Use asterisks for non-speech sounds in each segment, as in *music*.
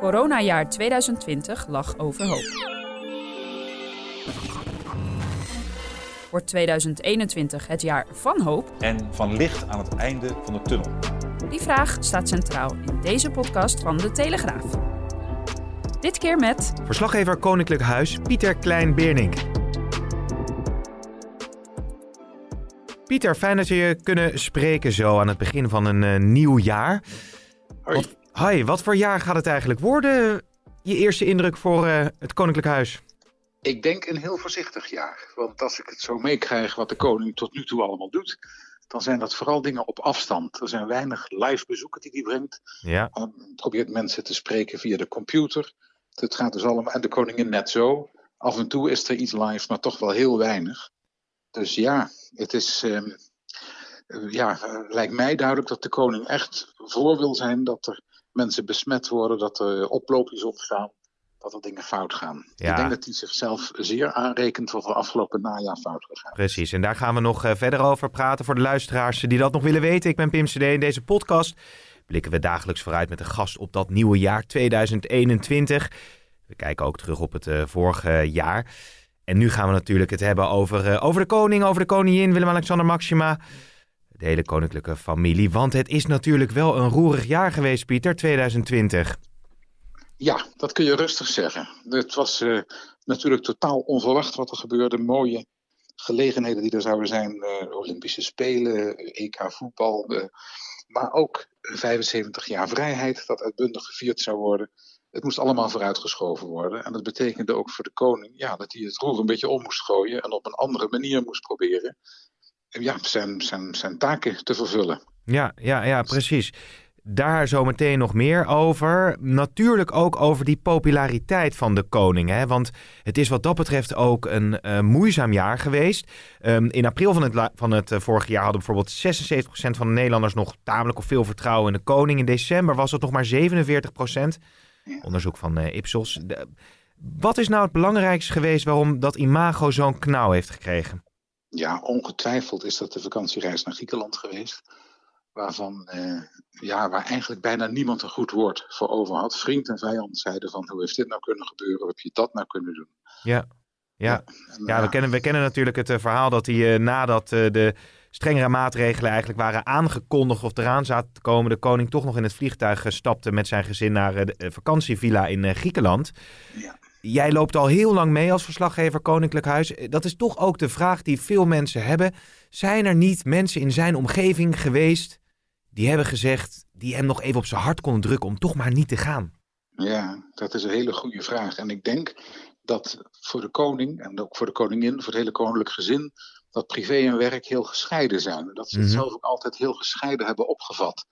Coronajaar 2020 lag overhoop. Wordt 2021 het jaar van hoop? En van licht aan het einde van de tunnel? Die vraag staat centraal in deze podcast van De Telegraaf. Dit keer met... Verslaggever Koninklijk Huis Pieter Klein-Beernink. Pieter, fijn dat we je kunnen spreken zo aan het begin van een uh, nieuw jaar. Hoi. Wat, hi, wat voor jaar gaat het eigenlijk worden? Je eerste indruk voor uh, het Koninklijk Huis? Ik denk een heel voorzichtig jaar. Want als ik het zo meekrijg wat de koning tot nu toe allemaal doet, dan zijn dat vooral dingen op afstand. Er zijn weinig live bezoeken die hij brengt. Ja. Hij probeert mensen te spreken via de computer. Het gaat dus allemaal, en de koningin net zo. Af en toe is er iets live, maar toch wel heel weinig. Dus ja, het is, um, ja, lijkt mij duidelijk dat de koning echt voor wil zijn dat er mensen besmet worden, dat er oploopjes opstaan, dat er dingen fout gaan. Ja. Ik denk dat hij zichzelf zeer aanrekent wat er afgelopen najaar fout gegaan is. Precies, en daar gaan we nog uh, verder over praten voor de luisteraars die dat nog willen weten. Ik ben Pim CD. In deze podcast blikken we dagelijks vooruit met een gast op dat nieuwe jaar 2021. We kijken ook terug op het uh, vorige jaar. En nu gaan we natuurlijk het hebben over, uh, over de koning, over de koningin, Willem-Alexander Maxima. De hele koninklijke familie. Want het is natuurlijk wel een roerig jaar geweest, Pieter, 2020. Ja, dat kun je rustig zeggen. Het was uh, natuurlijk totaal onverwacht wat er gebeurde. Mooie gelegenheden die er zouden zijn. Uh, Olympische Spelen, EK voetbal. Maar ook 75 jaar vrijheid dat uitbundig gevierd zou worden. Het moest allemaal vooruitgeschoven worden. En dat betekende ook voor de koning ja, dat hij het roer een beetje om moest gooien. En op een andere manier moest proberen ja, zijn, zijn, zijn taken te vervullen. Ja, ja, ja, precies. Daar zometeen nog meer over. Natuurlijk ook over die populariteit van de koning. Hè? Want het is wat dat betreft ook een uh, moeizaam jaar geweest. Um, in april van het, van het uh, vorige jaar hadden bijvoorbeeld 76% van de Nederlanders nog tamelijk of veel vertrouwen in de koning. In december was het nog maar 47%. Ja. Onderzoek van uh, Ipsos. De, wat is nou het belangrijkste geweest waarom dat imago zo'n knauw heeft gekregen? Ja, ongetwijfeld is dat de vakantiereis naar Griekenland geweest. Waarvan, eh, ja, waar eigenlijk bijna niemand een goed woord voor over had. Vriend en vijand zeiden van, hoe heeft dit nou kunnen gebeuren? Hoe heb je dat nou kunnen doen? Ja, ja. ja, we, kennen, we kennen natuurlijk het uh, verhaal dat hij uh, nadat uh, de strengere maatregelen eigenlijk waren aangekondigd of eraan zaten te komen, de koning toch nog in het vliegtuig stapte met zijn gezin naar de vakantievilla in Griekenland. Ja. Jij loopt al heel lang mee als verslaggever Koninklijk Huis. Dat is toch ook de vraag die veel mensen hebben. Zijn er niet mensen in zijn omgeving geweest die hebben gezegd, die hem nog even op zijn hart konden drukken om toch maar niet te gaan? Ja, dat is een hele goede vraag. En ik denk dat voor de koning en ook voor de koningin, voor het hele koninklijk gezin, dat privé en werk heel gescheiden zijn. Dat ze het mm-hmm. zelf ook altijd heel gescheiden hebben opgevat.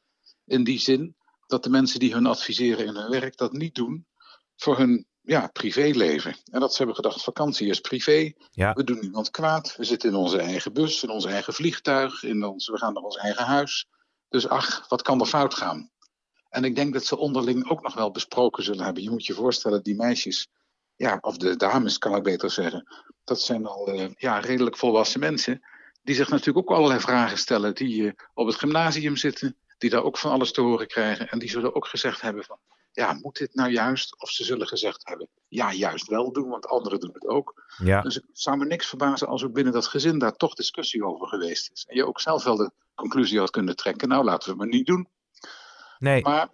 In die zin dat de mensen die hun adviseren in hun werk dat niet doen voor hun ja, privéleven. En dat ze hebben gedacht, vakantie is privé. Ja. We doen niemand kwaad. We zitten in onze eigen bus, in ons eigen vliegtuig. In ons, we gaan naar ons eigen huis. Dus ach, wat kan er fout gaan? En ik denk dat ze onderling ook nog wel besproken zullen hebben. Je moet je voorstellen, die meisjes, ja, of de dames kan ik beter zeggen. Dat zijn al uh, ja, redelijk volwassen mensen. Die zich natuurlijk ook allerlei vragen stellen. Die uh, op het gymnasium zitten. Die daar ook van alles te horen krijgen. En die zullen ook gezegd hebben van ja, moet dit nou juist? Of ze zullen gezegd hebben, ja, juist wel doen, want anderen doen het ook. Ja. Dus het zou me niks verbazen als ook binnen dat gezin daar toch discussie over geweest is. En je ook zelf wel de conclusie had kunnen trekken, nou laten we het maar niet doen. Nee. Maar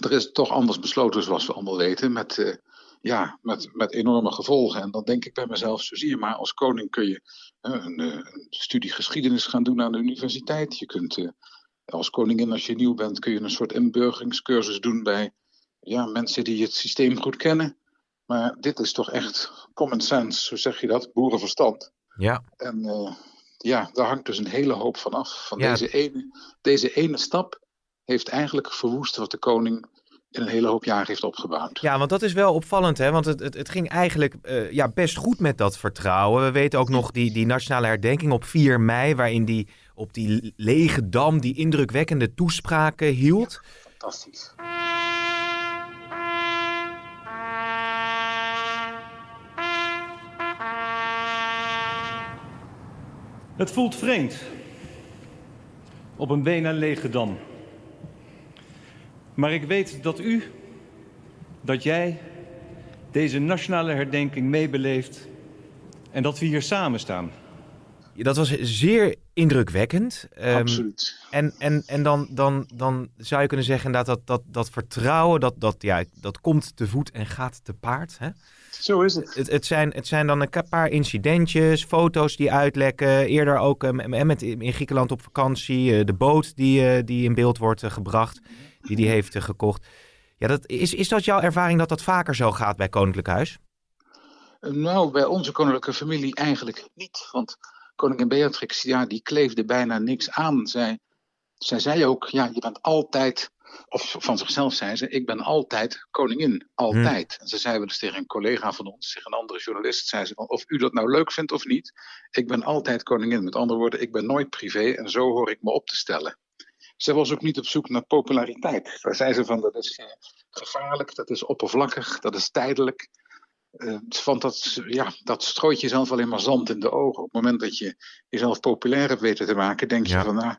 er is toch anders besloten, zoals we allemaal weten, met, uh, ja, met, met enorme gevolgen. En dan denk ik bij mezelf, zo zie je maar, als koning kun je uh, een, een, studie geschiedenis gaan doen aan de universiteit. Je kunt als koningin, als je nieuw bent, kun je een soort inburgeringscursus doen bij ja, mensen die het systeem goed kennen. Maar dit is toch echt common sense, hoe zeg je dat? Boerenverstand. Ja. En uh, ja, daar hangt dus een hele hoop van af. Van Ja. deze, ene, deze ene stap heeft eigenlijk verwoest wat de koning in een hele hoop jaren heeft opgebouwd. Ja, want dat is wel opvallend, hè? Want het, het, het ging eigenlijk uh, ja, best goed met dat vertrouwen. We weten ook nog die, die nationale herdenking op 4 mei, waarin die op die lege dam die indrukwekkende toespraken hield. fantastisch. Het voelt vreemd op een bijna lege dam. Maar ik weet dat u, dat jij deze nationale herdenking meebeleeft en dat we hier samen staan. Dat was zeer indrukwekkend. Um, Absoluut. En, en, en dan, dan, dan zou je kunnen zeggen dat, dat, dat, dat vertrouwen, dat, dat, ja, dat komt te voet en gaat te paard. Hè? Zo is het. Het, het, zijn, het zijn dan een paar incidentjes, foto's die uitlekken. Eerder ook uh, met, in Griekenland op vakantie, uh, de boot die, uh, die in beeld wordt gebracht, die die heeft gekocht. Ja, dat, is, is dat jouw ervaring dat dat vaker zo gaat bij Koninklijk Huis? Nou, bij onze koninklijke familie eigenlijk niet. Want koningin Beatrix, ja, die kleefde bijna niks aan. Zij, zij zei ook, ja, je bent altijd, of van zichzelf zei ze, ik ben altijd koningin, altijd. Hmm. En ze zei wel eens tegen een collega van ons, tegen een andere journalist, zei ze van, of u dat nou leuk vindt of niet, ik ben altijd koningin. Met andere woorden, ik ben nooit privé en zo hoor ik me op te stellen. Ze was ook niet op zoek naar populariteit. Daar zei ze van, dat is gevaarlijk, dat is oppervlakkig, dat is tijdelijk. Uh, want dat, ja, dat strooit jezelf alleen maar zand in de ogen. Op het moment dat je jezelf populair hebt weten te maken, denk je van, nou,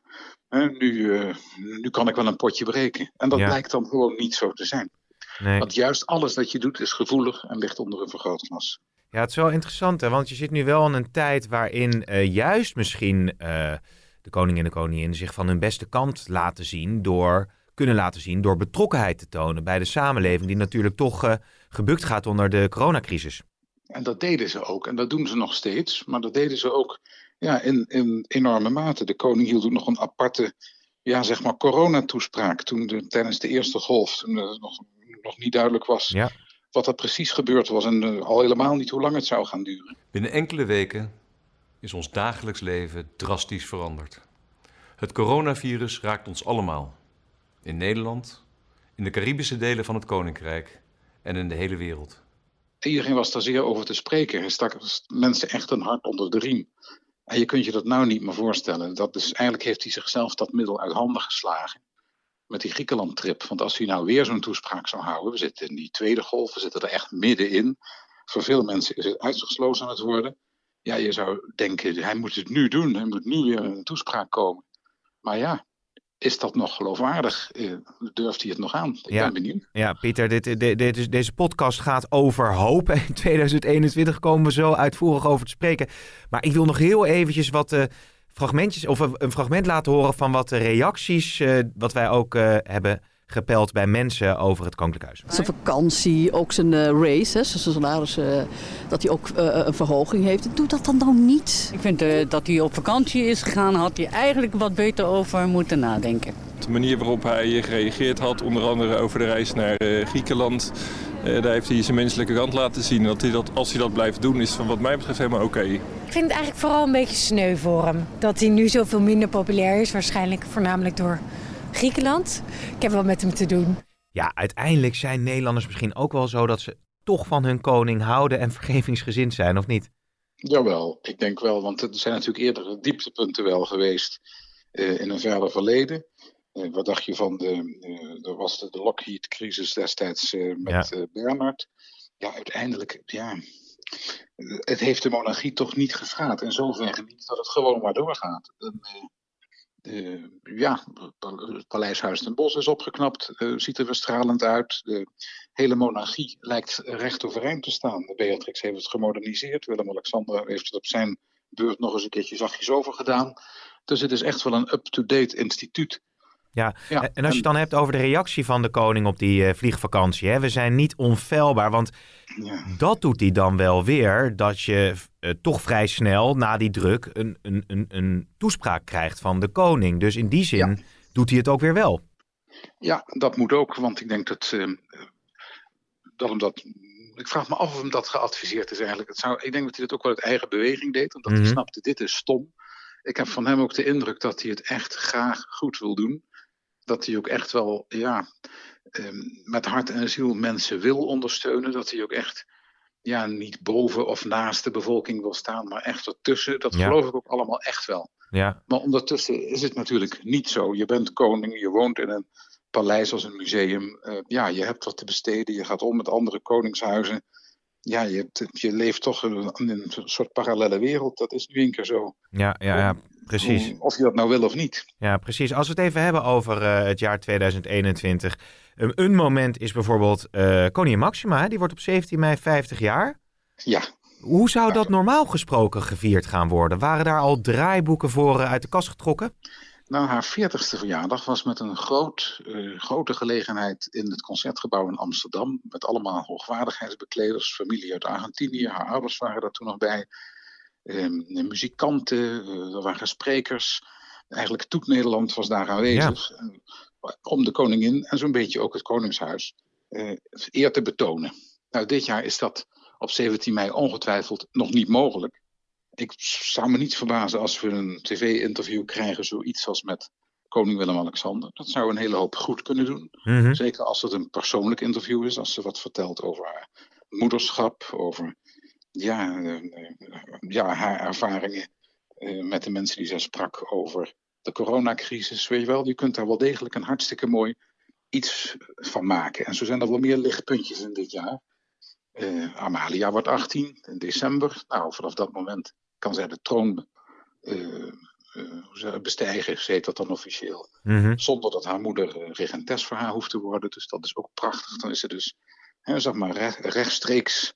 nu, uh, nu kan ik wel een potje breken. En dat blijkt dan gewoon niet zo te zijn. Nee. Want juist alles wat je doet is gevoelig en ligt onder een vergrootglas. Ja, het is wel interessant, hè? want je zit nu wel in een tijd waarin uh, juist misschien de koning en de koningin zich van hun beste kant laten zien door kunnen laten zien door betrokkenheid te tonen bij de samenleving, die natuurlijk toch uh, gebukt gaat onder de coronacrisis. En dat deden ze ook, en dat doen ze nog steeds, maar dat deden ze ook ja, in, in enorme mate. De koning hield ook nog een aparte ja, zeg maar coronatoespraak toen de, tijdens de eerste golf, toen het nog, nog niet duidelijk was ja. wat er precies gebeurd was en uh, al helemaal niet hoe lang het zou gaan duren. Binnen enkele weken is ons dagelijks leven drastisch veranderd. Het coronavirus raakt ons allemaal in Nederland, in de Caribische delen van het Koninkrijk en in de hele wereld. Iedereen was daar zeer over te spreken. Er stak mensen echt een hart onder de riem. En je kunt je dat nou niet meer voorstellen. Dat dus, eigenlijk heeft hij zichzelf dat middel uit handen geslagen. Met die Griekenland-trip. Want als hij nou weer zo'n toespraak zou houden. We zitten in die tweede golf, we zitten er echt middenin. Voor veel mensen is het uitgesloten aan het worden. Ja, je zou denken, hij moet het nu doen. Hij moet nu weer een toespraak komen. Maar ja, is dat nog geloofwaardig? Eh, durft hij het nog aan? Ik ben benieuwd. Ja, Pieter, dit, dit, deze podcast gaat over hoop. *laughs* In 2021 komen we zo uitvoerig over te spreken. Maar ik wil nog heel eventjes wat uh, fragmentjes, of een, fragment laten horen van wat reacties, uh, wat wij ook hebben gepeld bij mensen over het Koninklijk Zijn vakantie, ook zijn uh, race, hè, zijn salaris, uh, dat hij ook uh, een verhoging heeft. Doe dat dan nou niet. Ik vind dat hij op vakantie is gegaan, had hij eigenlijk wat beter over moeten nadenken. De manier waarop hij gereageerd had, onder andere over de reis naar Griekenland... daar heeft hij zijn menselijke kant laten zien. Dat hij dat, als hij dat blijft doen, is van wat mij betreft helemaal oké. Okay. Ik vind het eigenlijk vooral een beetje sneu voor hem. Dat hij nu zoveel minder populair is, waarschijnlijk voornamelijk door Griekenland. Ik heb wel met hem te doen. Ja, uiteindelijk zijn Nederlanders misschien ook wel zo dat ze toch van hun koning houden en *laughs* vergevingsgezind zijn, of niet? Jawel, ik denk wel, want er zijn natuurlijk eerdere dieptepunten wel geweest uh, in een verder verleden. Uh, wat dacht je van de, uh, er was de, de Lockheed-crisis destijds met ja. Bernard. Ja, uiteindelijk, ja, het heeft de monarchie toch niet geschaad. In zoverre niet dat het gewoon maar doorgaat. En, uh, ja, het Paleishuis ten Bosch is opgeknapt, uh, ziet er weer stralend uit. De hele monarchie lijkt recht overeind te staan. Beatrix heeft het gemoderniseerd, Willem-Alexander heeft het op zijn beurt nog eens een keertje zachtjes over gedaan. Dus het is echt wel een up-to-date instituut. Ja. ja. en als je het dan hebt over de reactie van de koning op die uh, vliegvakantie. Hè? We zijn niet onfeilbaar, want ja. dat doet hij dan wel weer. Dat je uh, toch vrij snel na die druk een, een, een, een toespraak krijgt van de koning. Dus in die zin ja. doet hij het ook weer wel. Ja, dat moet ook, want ik denk dat, uh, dat hem dat... Ik vraag me af of hem dat geadviseerd is eigenlijk. Het zou, ik denk dat hij dat ook wel uit eigen beweging deed, omdat mm -hmm. hij snapte, dit is stom. Ik heb van hem ook de indruk dat hij het echt graag goed wil doen. Dat hij ook echt wel, ja, ehm, met hart en ziel mensen wil ondersteunen. Dat hij ook echt, ja, niet boven of naast de bevolking wil staan, maar echt ertussen. Dat Ja. geloof ik ook allemaal echt wel. Ja, Maar ondertussen is het natuurlijk niet zo. Je bent koning, je woont in een paleis als een museum. Eh, ja, je hebt wat te besteden, je gaat om met andere koningshuizen. Ja, je, je leeft toch in een soort parallele wereld. Dat is nu een keer zo. ja, ja, ja precies. Of je dat nou wil of niet. Ja, precies. Als we het even hebben over eh, het jaar 2021. Um, een moment is bijvoorbeeld eh koningin Maxima. hè, Die wordt op 17 mei 50 jaar. Ja, Hoe zou dat normaal gesproken gevierd gaan worden? Waren daar al draaiboeken voor eh, uit de kast getrokken? Nou, haar 40ste verjaardag was met een groot, eh, grote gelegenheid in het concertgebouw in Amsterdam. Met allemaal hoogwaardigheidsbekleders, familie uit Argentinië. Haar ouders waren daar toen nog bij. Ehm, muzikanten, eh, er waren sprekers. Eigenlijk Toet Nederland was daar aanwezig. eh, om de koningin en zo'n beetje ook het koningshuis eer te betonen. Nou, dit jaar is dat op 17 mei ongetwijfeld nog niet mogelijk. Ik zou me niet verbazen als we een tv-interview krijgen, zoiets als met koning Willem-Alexander. Dat zou een hele hoop goed kunnen doen. Mhm. Zeker als het een persoonlijk interview is, als ze wat vertelt over haar moederschap, over ja, eh, eh, ja, haar ervaringen eh, met de mensen die zij sprak over de coronacrisis. Weet je wel, je kunt daar wel degelijk een hartstikke mooi iets van maken. En zo zijn er wel meer lichtpuntjes in dit jaar. Amalia wordt 18 in december. Nou, vanaf dat moment kan zij de troon eh, eh, bestijgen, heet dat dan officieel. Mhm. Zonder dat haar moeder eh, regentes voor haar hoeft te worden. Dus dat is ook prachtig. Dan is ze dus hè, zeg maar re- rechtstreeks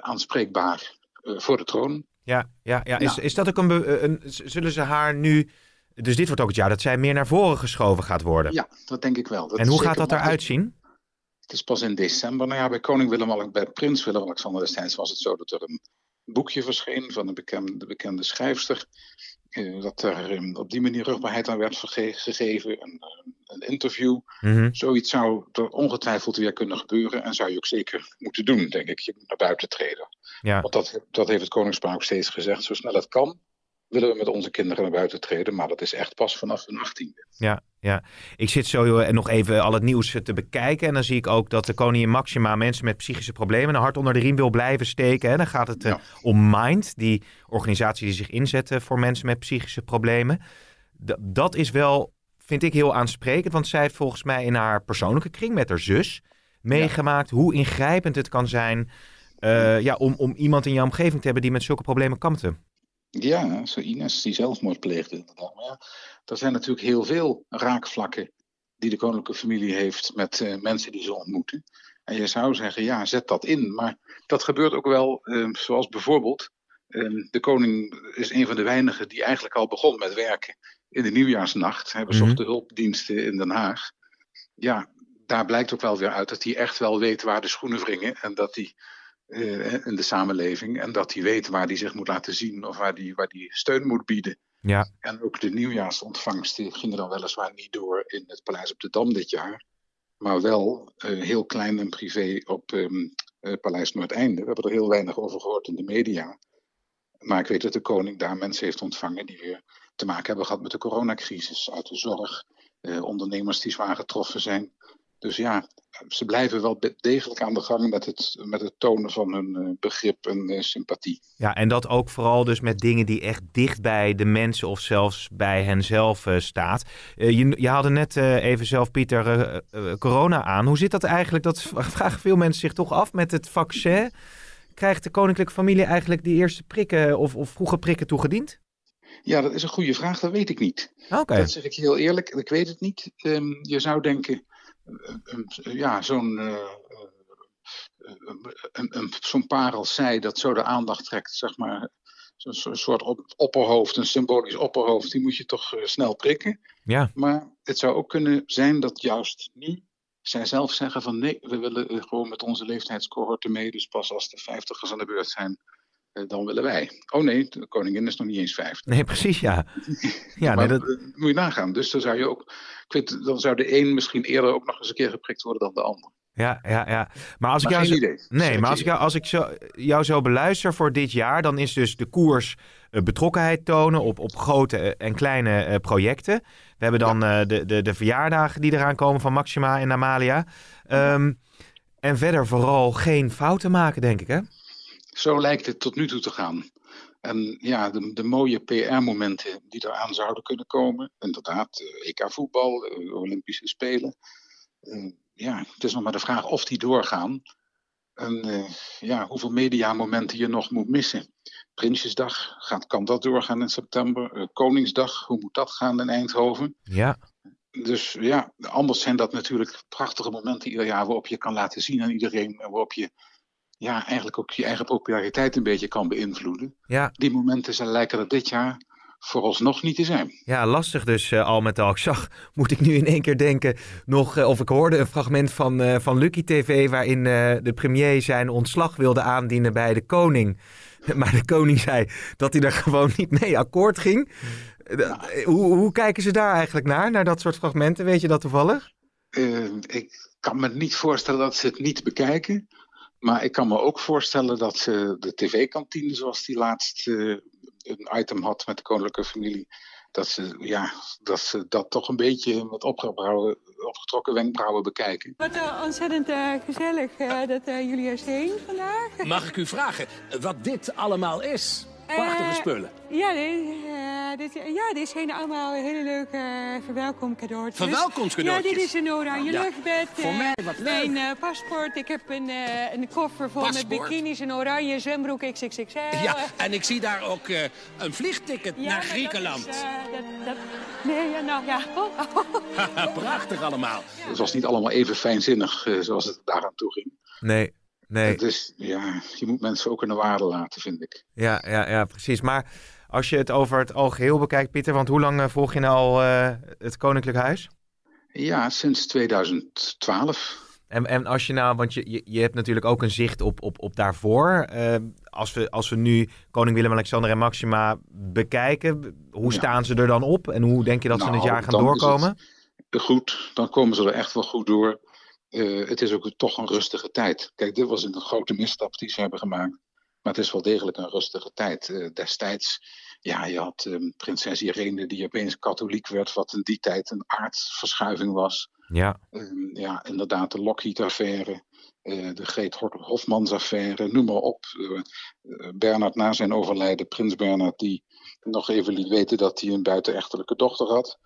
aanspreekbaar voor de troon. Ja, ja, ja. Is, Nou. is dat ook een, een. Zullen ze haar nu. Dus dit wordt ook het jaar dat zij meer naar voren geschoven gaat worden. Ja, dat denk ik wel. Dat en hoe gaat dat eruit zien? Het is pas in december. Nou ja, bij koning Willem, bij prins Willem-Alexander destijds was het zo dat er een boekje verscheen van een bekende, bekende schrijfster. eh, dat er eh, op die manier rugbaarheid aan werd verge- gegeven. Een, eh, een interview. Mhm. Zoiets zou er ongetwijfeld weer kunnen gebeuren. En zou je ook zeker moeten doen, denk ik. Je moet naar buiten treden. Ja. Want dat, dat heeft het Koningspaar ook steeds gezegd. Zo snel het kan, willen we met onze kinderen naar buiten treden. Maar dat is echt pas vanaf hun 18e. Ja, ja. Ik zit zo eh, nog even al het nieuws te bekijken. En dan zie ik ook dat de koningin Maxima mensen met psychische problemen een hart onder de riem wil blijven steken. En dan gaat het eh, om Mind, die organisatie die zich inzet eh, voor mensen met psychische problemen. D- dat is wel, vind ik, heel aansprekend. Want zij heeft volgens mij in haar persoonlijke kring met haar zus meegemaakt hoe ingrijpend het kan zijn eh, ja, om, om iemand in jouw omgeving te hebben die met zulke problemen kampte. Ja, zo Ines die zelfmoord pleegde. inderdaad. Maar ja, er zijn natuurlijk heel veel raakvlakken die de koninklijke familie heeft met eh, mensen die ze ontmoeten. En je zou zeggen, ja, zet dat in. Maar dat gebeurt ook wel, eh, zoals bijvoorbeeld, eh, de koning is een van de weinigen die eigenlijk al begon met werken in de nieuwjaarsnacht. Hij bezocht Mhm. de hulpdiensten in Den Haag. Ja, daar blijkt ook wel weer uit dat hij echt wel weet waar de schoenen wringen. En dat hij eh, in de samenleving. En dat hij weet waar hij zich moet laten zien of waar hij waar die steun moet bieden. Ja, En ook de nieuwjaarsontvangsten gingen dan weliswaar niet door in het Paleis op de Dam dit jaar. Maar wel eh, heel klein en privé op ehm, eh, Paleis Noordeinde. We hebben er heel weinig over gehoord in de media. Maar ik weet dat de koning daar mensen heeft ontvangen die weer te maken hebben gehad met de coronacrisis. Uit de zorg, eh, ondernemers die zwaar getroffen zijn. Dus ja, ze blijven wel degelijk aan de gang met het, met het tonen van hun eh, begrip en eh, sympathie. Ja, en dat ook vooral dus met dingen die echt dicht bij de mensen of zelfs bij henzelf eh staat. Je, je haalde net even zelf, Pieter, corona aan. Hoe zit dat eigenlijk? Dat *laughs* vragen veel mensen zich toch af met het vaccin. Krijgt de koninklijke familie eigenlijk die eerste prikken of, of vroege prikken toegediend? Ja, dat is een goede vraag, dat weet ik niet. Oké. Dat zeg ik heel eerlijk, ik weet het niet. Ehm, je zou denken, ja, zo'n eh, eh, een- een- zo'n paar als zij, dat zo de aandacht trekt, zeg maar. Zo'n soort op- opperhoofd, een symbolisch opperhoofd, die moet je toch eh, snel prikken. Ja. Maar het zou ook kunnen zijn dat juist nu zij zelf zeggen van nee, we willen gewoon met onze leeftijdscohorten mee. Dus pas als de vijftigers aan de beurt zijn, dan willen wij. Oh nee, de koningin is nog niet eens vijftig. Nee, precies, ja. *laughs* Ja, maar nee, dat, eh, moet je nagaan. Dus dan zou je ook, ik weet, dan zou de een misschien eerder ook nog eens een keer geprikt worden dan de ander. Ja, ja, ja. Maar als Maar ik jou geen zo, idee. Nee, maar als ik, jou, als ik zo, jou zo beluister voor dit jaar, dan is dus de koers eh, betrokkenheid tonen op, op grote eh, en kleine eh, projecten. We hebben dan eh, de, de, de verjaardagen die eraan komen van Maxima en Amalia. Ehm, en verder vooral geen fouten maken, denk ik, hè? Zo lijkt het tot nu toe te gaan. En ja, de, de mooie PR-momenten die eraan zouden kunnen komen. Inderdaad, eh, EK voetbal, eh, Olympische Spelen. Eh, ja, het is nog maar de vraag of die doorgaan. En ja, hoeveel mediamomenten je nog moet missen. Prinsjesdag, gaat, kan dat doorgaan in september? Koningsdag, hoe moet dat gaan in Eindhoven? Ja. Dus ja, anders zijn dat natuurlijk prachtige momenten ieder jaar waarop je kan laten zien aan iedereen. En waarop je ja, eigenlijk ook je eigen populariteit een beetje kan beïnvloeden. Ja. Die momenten zijn, lijken er dit jaar vooralsnog niet te zijn. Ja, lastig dus eh, al met al. Ik zag, moet ik nu in één keer denken, nog, eh, of ik hoorde een fragment van, eh, van Lucky TV... waarin de premier zijn ontslag wilde aandienen bij de koning. *laughs* Maar de koning zei dat hij er gewoon niet mee akkoord ging. Eh, Hoe, hoe kijken ze daar eigenlijk naar, naar dat soort fragmenten? Weet je dat toevallig? Ik kan me niet voorstellen dat ze het niet bekijken. Maar ik kan me ook voorstellen dat ze de tv-kantine, zoals die laatst eh, een item had met de koninklijke familie, dat ze, ja, dat ze dat toch een beetje met opgetrokken wenkbrauwen bekijken. Wat eh, ontzettend eh, gezellig eh, dat eh, jullie er zijn vandaag. Mag ik u vragen wat dit allemaal is? Prachtige Eh, spullen. Ja, eh, dit, ja, dit zijn allemaal hele leuke uh, verwelkomcadeautjes. Verwelkomstcadeautjes? Ja, dit is een oranje Ja, luchtbed. voor eh, mij wat leuk. Mijn eh, paspoort. Ik heb een, eh, een koffer vol met bikinis, een oranje zwembroek XXXL. Ja, en ik zie daar ook eh, een vliegticket Ja, naar Griekenland. Dat is, eh, dat, dat, nee, ja, nou ja. *laughs* Prachtig allemaal. Het was niet allemaal even fijnzinnig eh, zoals het daaraan toe ging. Nee, nee. Dus ja, je moet mensen ook in de waarde laten, vind ik. Ja, ja, ja, precies. Maar als je het over het algeheel bekijkt, Pieter, want hoe lang eh, volg je nou al eh, het Koninklijk Huis? Ja, sinds 2012. En, en als je nou, want je, je, hebt natuurlijk ook een zicht op, op, op daarvoor. Eh, als, we, als we nu koning Willem-Alexander en Maxima bekijken, hoe Ja. staan ze er dan op? En hoe denk je dat ze in het Nou, jaar gaan doorkomen? Goed, dan komen ze er echt wel goed door. Eh, het is ook toch een rustige tijd. Kijk, dit was een grote misstap die ze hebben gemaakt. Maar het is wel degelijk een rustige tijd. Eh, destijds, ja, je had ehm, prinses Irene die opeens katholiek werd, wat in die tijd een aardverschuiving was. Ja. Ehm, ja, inderdaad, de Lockheed-affaire, eh, de Greet Hofmans-affaire, noem maar op. Eh, Bernard na zijn overlijden, prins Bernard, die nog even liet weten dat hij een buitenechtelijke dochter had.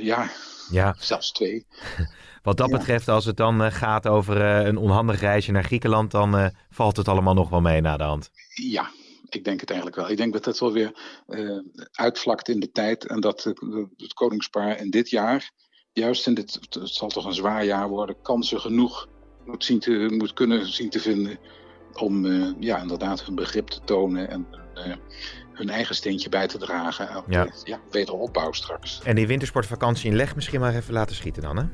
Ja, Ja. zelfs twee. *laughs* Wat dat Ja. betreft, als het dan eh, gaat over eh, een onhandig reisje naar Griekenland, dan eh, valt het allemaal nog wel mee na de hand. Ja, ik denk het eigenlijk wel. Ik denk dat het wel weer uitvlakt in de tijd en dat het, het koningspaar in dit jaar, juist in dit, het zal toch een zwaar jaar worden, kansen genoeg moet, zien te, moet kunnen zien te vinden om ja, inderdaad hun begrip te tonen en hun eigen steentje bij te dragen aan Ja. ja, wederopbouw straks. En die wintersportvakantie in Leg misschien maar even laten schieten dan, hè?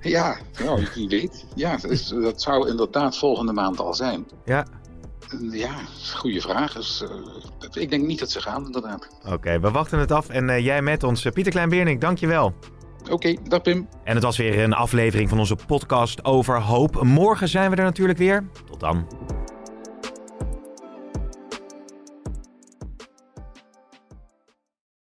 Ja, nou, wie weet. Ja, dat, is- dat zou inderdaad volgende maand al zijn. Ja. Ja, goede vraag. Dus, eh, ik denk niet dat ze gaan, inderdaad. Oké, we wachten het af. En eh, jij met ons, eh, Pieter Klein-Beernik, dankjewel. Oké, dag Pim. En het was weer een aflevering van onze podcast over hoop. Morgen zijn we er natuurlijk weer. Tot dan.